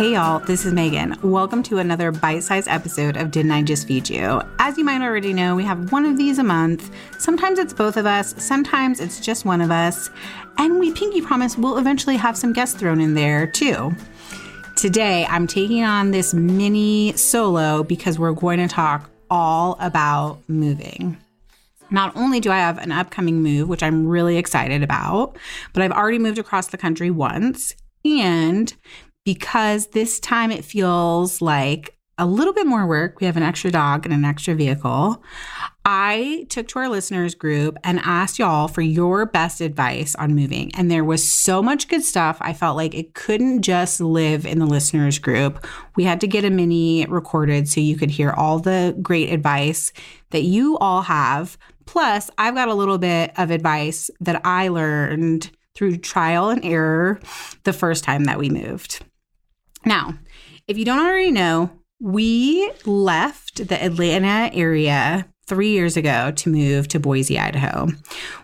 Hey y'all, this is Meghan. Welcome to another bite sized episode of Didn't I Just Feed You? As you might already know, we have one of these a month. Sometimes it's both of us, sometimes it's just one of us. And we pinky promise we'll eventually have some guests thrown in there too. Today, I'm taking on this mini solo because we're going to talk all about moving. Not only do I have an upcoming move, which I'm really excited about, but I've already moved across the country once. And because this time it feels like a little bit more work. We have an extra dog and an extra vehicle. I took to our listeners group and asked y'all for your best advice on moving. And there was so much good stuff. I felt like it couldn't just live in the listeners group. We had to get a mini recorded so you could hear all the great advice that you all have. Plus, I've got a little bit of advice that I learned through trial and error the first time that we moved. Now, if you don't already know, we left the Atlanta area three years ago to move to Boise, Idaho.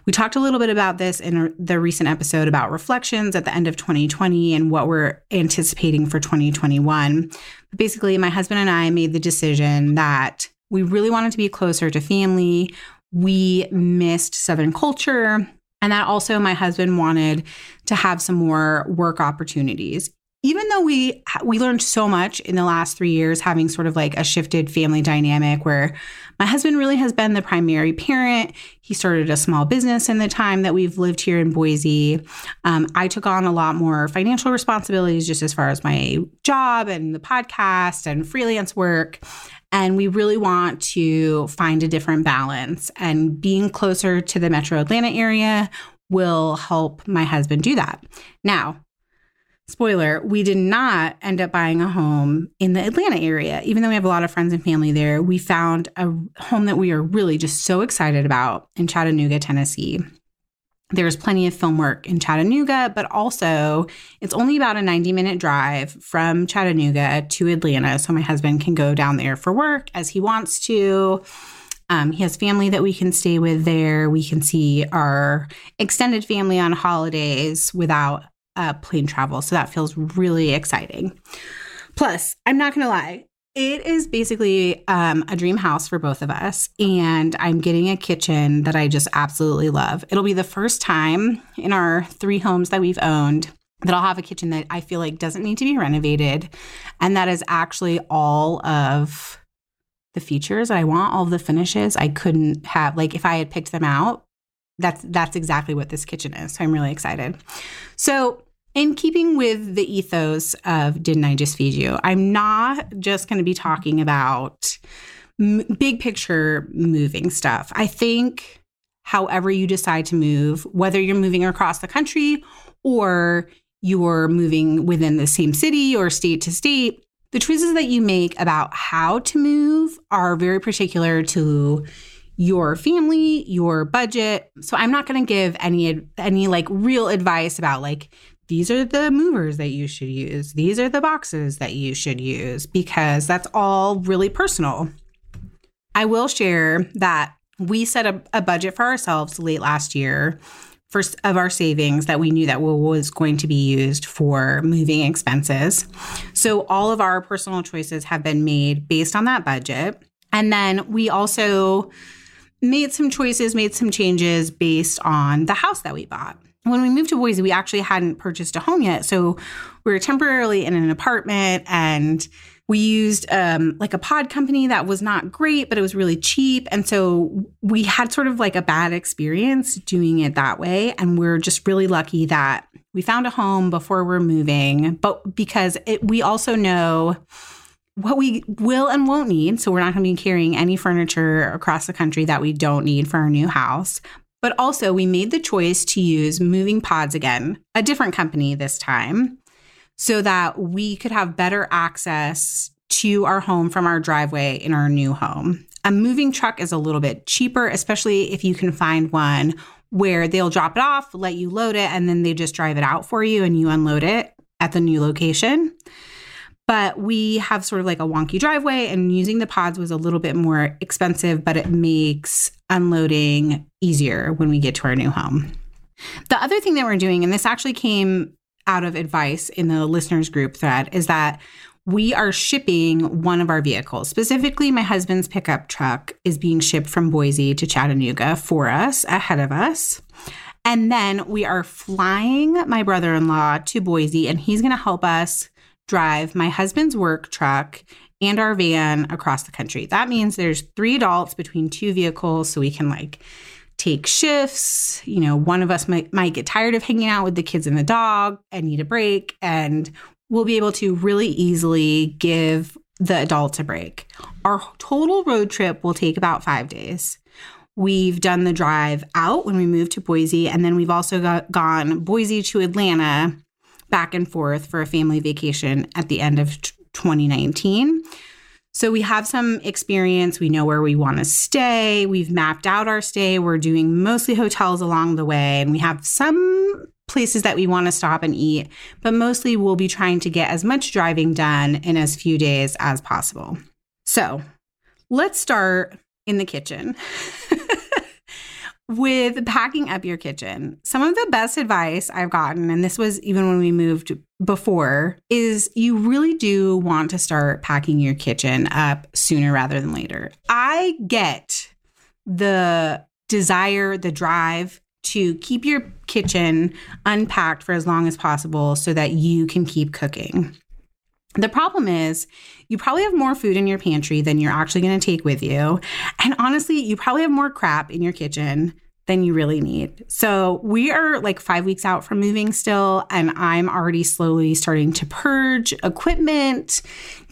We talked a little bit about this in the recent episode about reflections at the end of 2020 and what we're anticipating for 2021. But basically, my husband and I made the decision that we really wanted to be closer to family. We missed Southern culture. And that also, my husband wanted to have some more work opportunities even though we we learned so much in the last 3 years having sort of like a shifted family dynamic where my husband really has been the primary parent. He started a small business in the time that we've lived here in boise. Um, i took on a lot more financial responsibilities just as far as my job and the podcast and freelance work. And we really want to find a different balance. And being closer to the metro atlanta area will help my husband do that. Now spoiler, we did not end up buying a home in the Atlanta area. Even though we have a lot of friends and family there, we found a home that we are really just so excited about in Chattanooga, Tennessee. There's plenty of film work in Chattanooga, but also it's only about a 90 minute drive from Chattanooga to Atlanta. So my husband can go down there for work as he wants to. Um, he has family that we can stay with there. We can see our extended family on holidays without uh, plane travel. So that feels really exciting. Plus, I'm not going to lie, it is basically um, a dream house for both of us. And I'm getting a kitchen that I just absolutely love. It'll be the first time in our three homes that we've owned that I'll have a kitchen that I feel like doesn't need to be renovated. And that is actually all of the features that I want, all the finishes I couldn't have. Like if I had picked them out, that's that's exactly what this kitchen is. So I'm really excited. So in keeping with the ethos of Didn't I Just Feed You, I'm not just going to be talking about m- big picture moving stuff. I think however you decide to move, whether you're moving across the country or you're moving within the same city or state to state, the choices that you make about how to move are very particular to your family, your budget. So I'm not going to give any any like real advice about like these are the movers that you should use. These are the boxes that you should use because that's all really personal. I will share that we set a, a budget for ourselves late last year for of our savings that we knew that was going to be used for moving expenses. So all of our personal choices have been made based on that budget. And then we also made some choices, made some changes based on the house that we bought. When we moved to Boise, we actually hadn't purchased a home yet. So we were temporarily in an apartment and we used um, like a pod company that was not great, but it was really cheap. And so we had sort of like a bad experience doing it that way. And we're just really lucky that we found a home before we're moving, but because it, we also know what we will and won't need. So we're not going to be carrying any furniture across the country that we don't need for our new house. But also, we made the choice to use Moving Pods again, a different company this time, so that we could have better access to our home from our driveway in our new home. A moving truck is a little bit cheaper, especially if you can find one where they'll drop it off, let you load it, and then they just drive it out for you and you unload it at the new location. But we have sort of like a wonky driveway, and using the pods was a little bit more expensive, but it makes unloading easier when we get to our new home. The other thing that we're doing, and this actually came out of advice in the listeners group thread, is that we are shipping one of our vehicles. Specifically, my husband's pickup truck is being shipped from Boise to Chattanooga for us, ahead of us. And then we are flying my brother in law to Boise, and he's going to help us drive my husband's work truck and our van across the country. That means there's three adults between two vehicles so we can like take shifts. You know, one of us might, might get tired of hanging out with the kids and the dog and need a break. And we'll be able to really easily give the adults a break. Our total road trip will take about five days. We've done the drive out when we moved to Boise, and then we've also got, gone Boise to Atlanta back and forth for a family vacation at the end of 2019. So we have some experience. We know where we want to stay. We've mapped out our stay. We're doing mostly hotels along the way, and we have some places that we want to stop and eat, but mostly we'll be trying to get as much driving done in as few days as possible. So let's start in the kitchen. with packing up your kitchen, some of the best advice I've gotten, and this was even when we moved before, is you really do want to start packing your kitchen up sooner rather than later. I get the desire, the drive to keep your kitchen unpacked for as long as possible so that you can keep cooking. The problem is, you probably have more food in your pantry than you're actually going to take with you. And honestly, you probably have more crap in your kitchen than you really need. So we are like five weeks out from moving still, and I'm already slowly starting to purge equipment,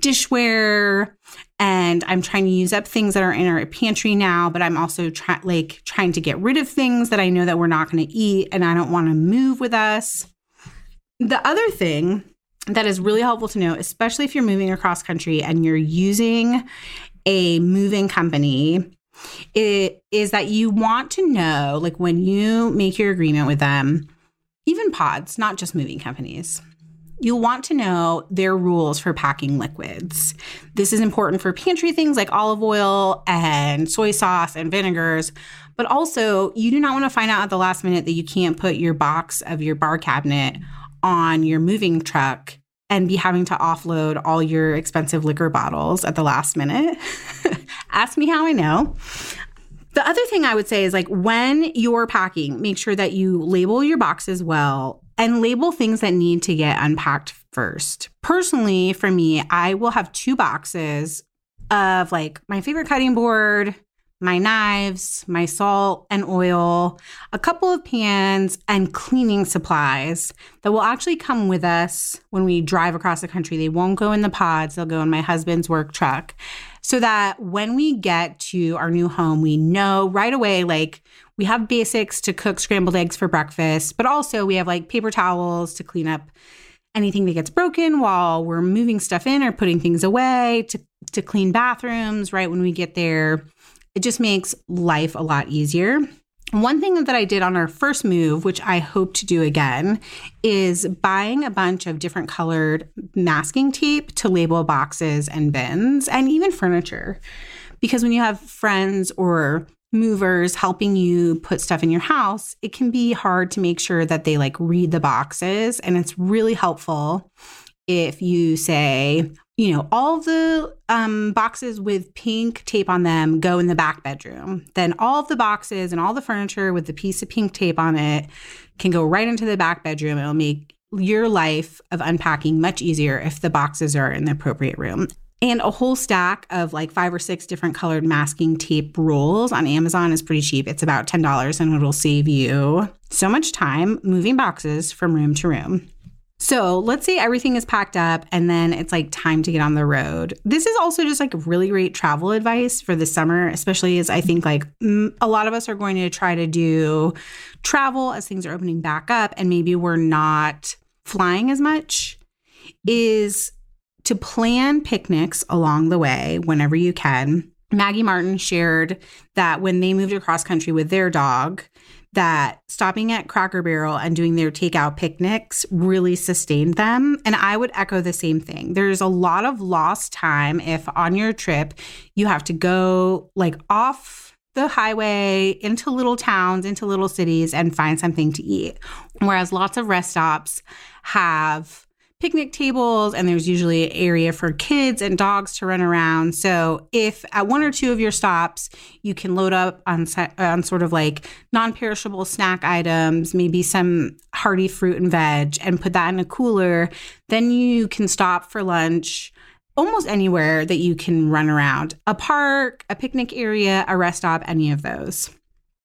dishware, and I'm trying to use up things that are in our pantry now. But I'm also try- like trying to get rid of things that I know that we're not going to eat, and I don't want to move with us. The other thing that is really helpful to know, especially if you're moving across country and you're using a moving company, it is that you want to know, like when you make your agreement with them, even pods, not just moving companies, you'll want to know their rules for packing liquids. This is important for pantry things like olive oil and soy sauce and vinegars, but also you do not want to find out at the last minute that you can't put your box of your bar cabinet on your moving truck and be having to offload all your expensive liquor bottles at the last minute. Ask me how I know. The other thing I would say is like when you're packing, make sure that you label your boxes well and label things that need to get unpacked first. Personally, for me, I will have two boxes of like my favorite cutting board, my knives, my salt and oil, a couple of pans, and cleaning supplies that will actually come with us when we drive across the country. They won't go in the pods, they'll go in my husband's work truck. So that when we get to our new home, we know right away, like, we have basics to cook scrambled eggs for breakfast, but also we have like paper towels to clean up anything that gets broken while we're moving stuff in or putting things away, to, to clean bathrooms right when we get there. It just makes life a lot easier. One thing that I did on our first move, which I hope to do again, is buying a bunch of different colored masking tape to label boxes and bins and even furniture. Because when you have friends or movers helping you put stuff in your house, it can be hard to make sure that they like read the boxes. And it's really helpful if you say, you know, all the um, boxes with pink tape on them go in the back bedroom. Then all of the boxes and all the furniture with the piece of pink tape on it can go right into the back bedroom. It'll make your life of unpacking much easier if the boxes are in the appropriate room and a whole stack of like five or six different colored masking tape rolls on Amazon is pretty cheap. It's about $10 and it'll save you so much time moving boxes from room to room. So let's say everything is packed up and then it's like time to get on the road. This is also just like really great travel advice for the summer, especially as I think like a lot of us are going to try to do travel as things are opening back up and maybe we're not flying as much. Is to plan picnics along the way whenever you can. Maggie Martin shared that when they moved across country with their dog, that stopping at Cracker Barrel and doing their takeout picnics really sustained them. And I would echo the same thing. There's a lot of lost time if on your trip you have to go like off the highway into little towns, into little cities, and find something to eat. Whereas lots of rest stops have picnic tables and there's usually an area for kids and dogs to run around. So if at one or two of your stops you can load up on on sort of like non-perishable snack items, maybe some hearty fruit and veg and put that in a cooler, then you can stop for lunch almost anywhere that you can run around. A park, a picnic area, a rest stop, any of those.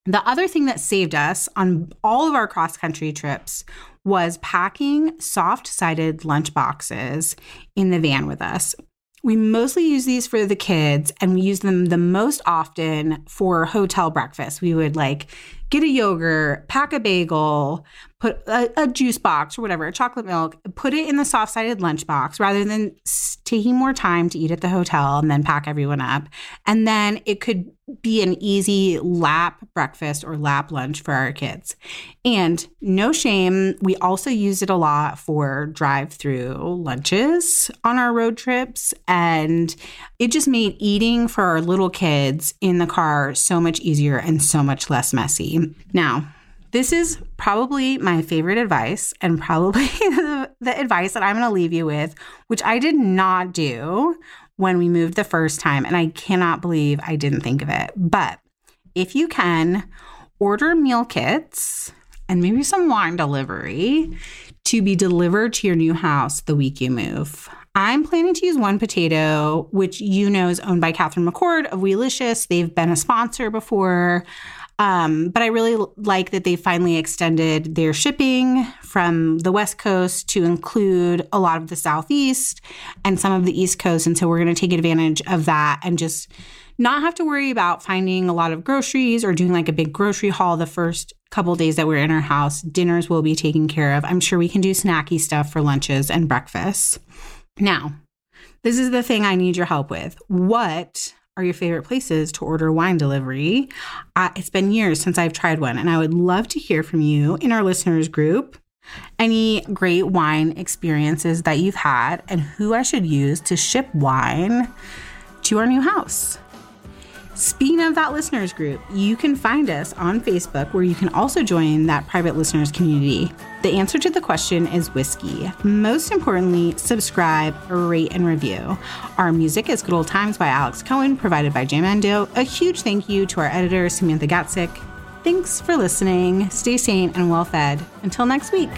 The other thing that saved us on all of our cross country trips was packing soft sided lunch boxes in the van with us. We mostly use these for the kids and we use them the most often for hotel breakfast. We would like get a yogurt, pack a bagel, put a, a, juice box or whatever, a chocolate milk, put it in the soft sided lunchbox rather than taking more time to eat at the hotel and then pack everyone up. And then it could be an easy lap breakfast or lap lunch for our kids. And no shame, we also used it a lot for drive through lunches on our road trips. And it just made eating for our little kids in the car so much easier and so much less messy. Now, this is probably my favorite advice and probably the, the advice that I'm going to leave you with, which I did not do when we moved the first time. And I cannot believe I didn't think of it. But if you can, order meal kits and maybe some wine delivery to be delivered to your new house the week you move. I'm planning to use One Potato, which you know is owned by Catherine McCord of Weelicious. They've been a sponsor before. Um, but I really like that they finally extended their shipping from the West Coast to include a lot of the Southeast and some of the East Coast. And so we're going to take advantage of that and just not have to worry about finding a lot of groceries or doing like a big grocery haul the first couple days that we're in our house. Dinners will be taken care of. I'm sure we can do snacky stuff for lunches and breakfasts. Now, this is the thing I need your help with. What are your favorite places to order wine delivery? Uh, it's been years since I've tried one, and I would love to hear from you in our listeners group. Any great wine experiences that you've had, and who I should use to ship wine to our new house. Speaking of that listeners group, you can find us on Facebook where you can also join that private listeners community. The answer to the question is whiskey. Most importantly, subscribe, rate, and review. Our music is Good Old Times by Alex Cohen, provided by Jamendo. A huge thank you to our editor, Samantha Gatzik. Thanks for listening. Stay sane and well fed. Until next week.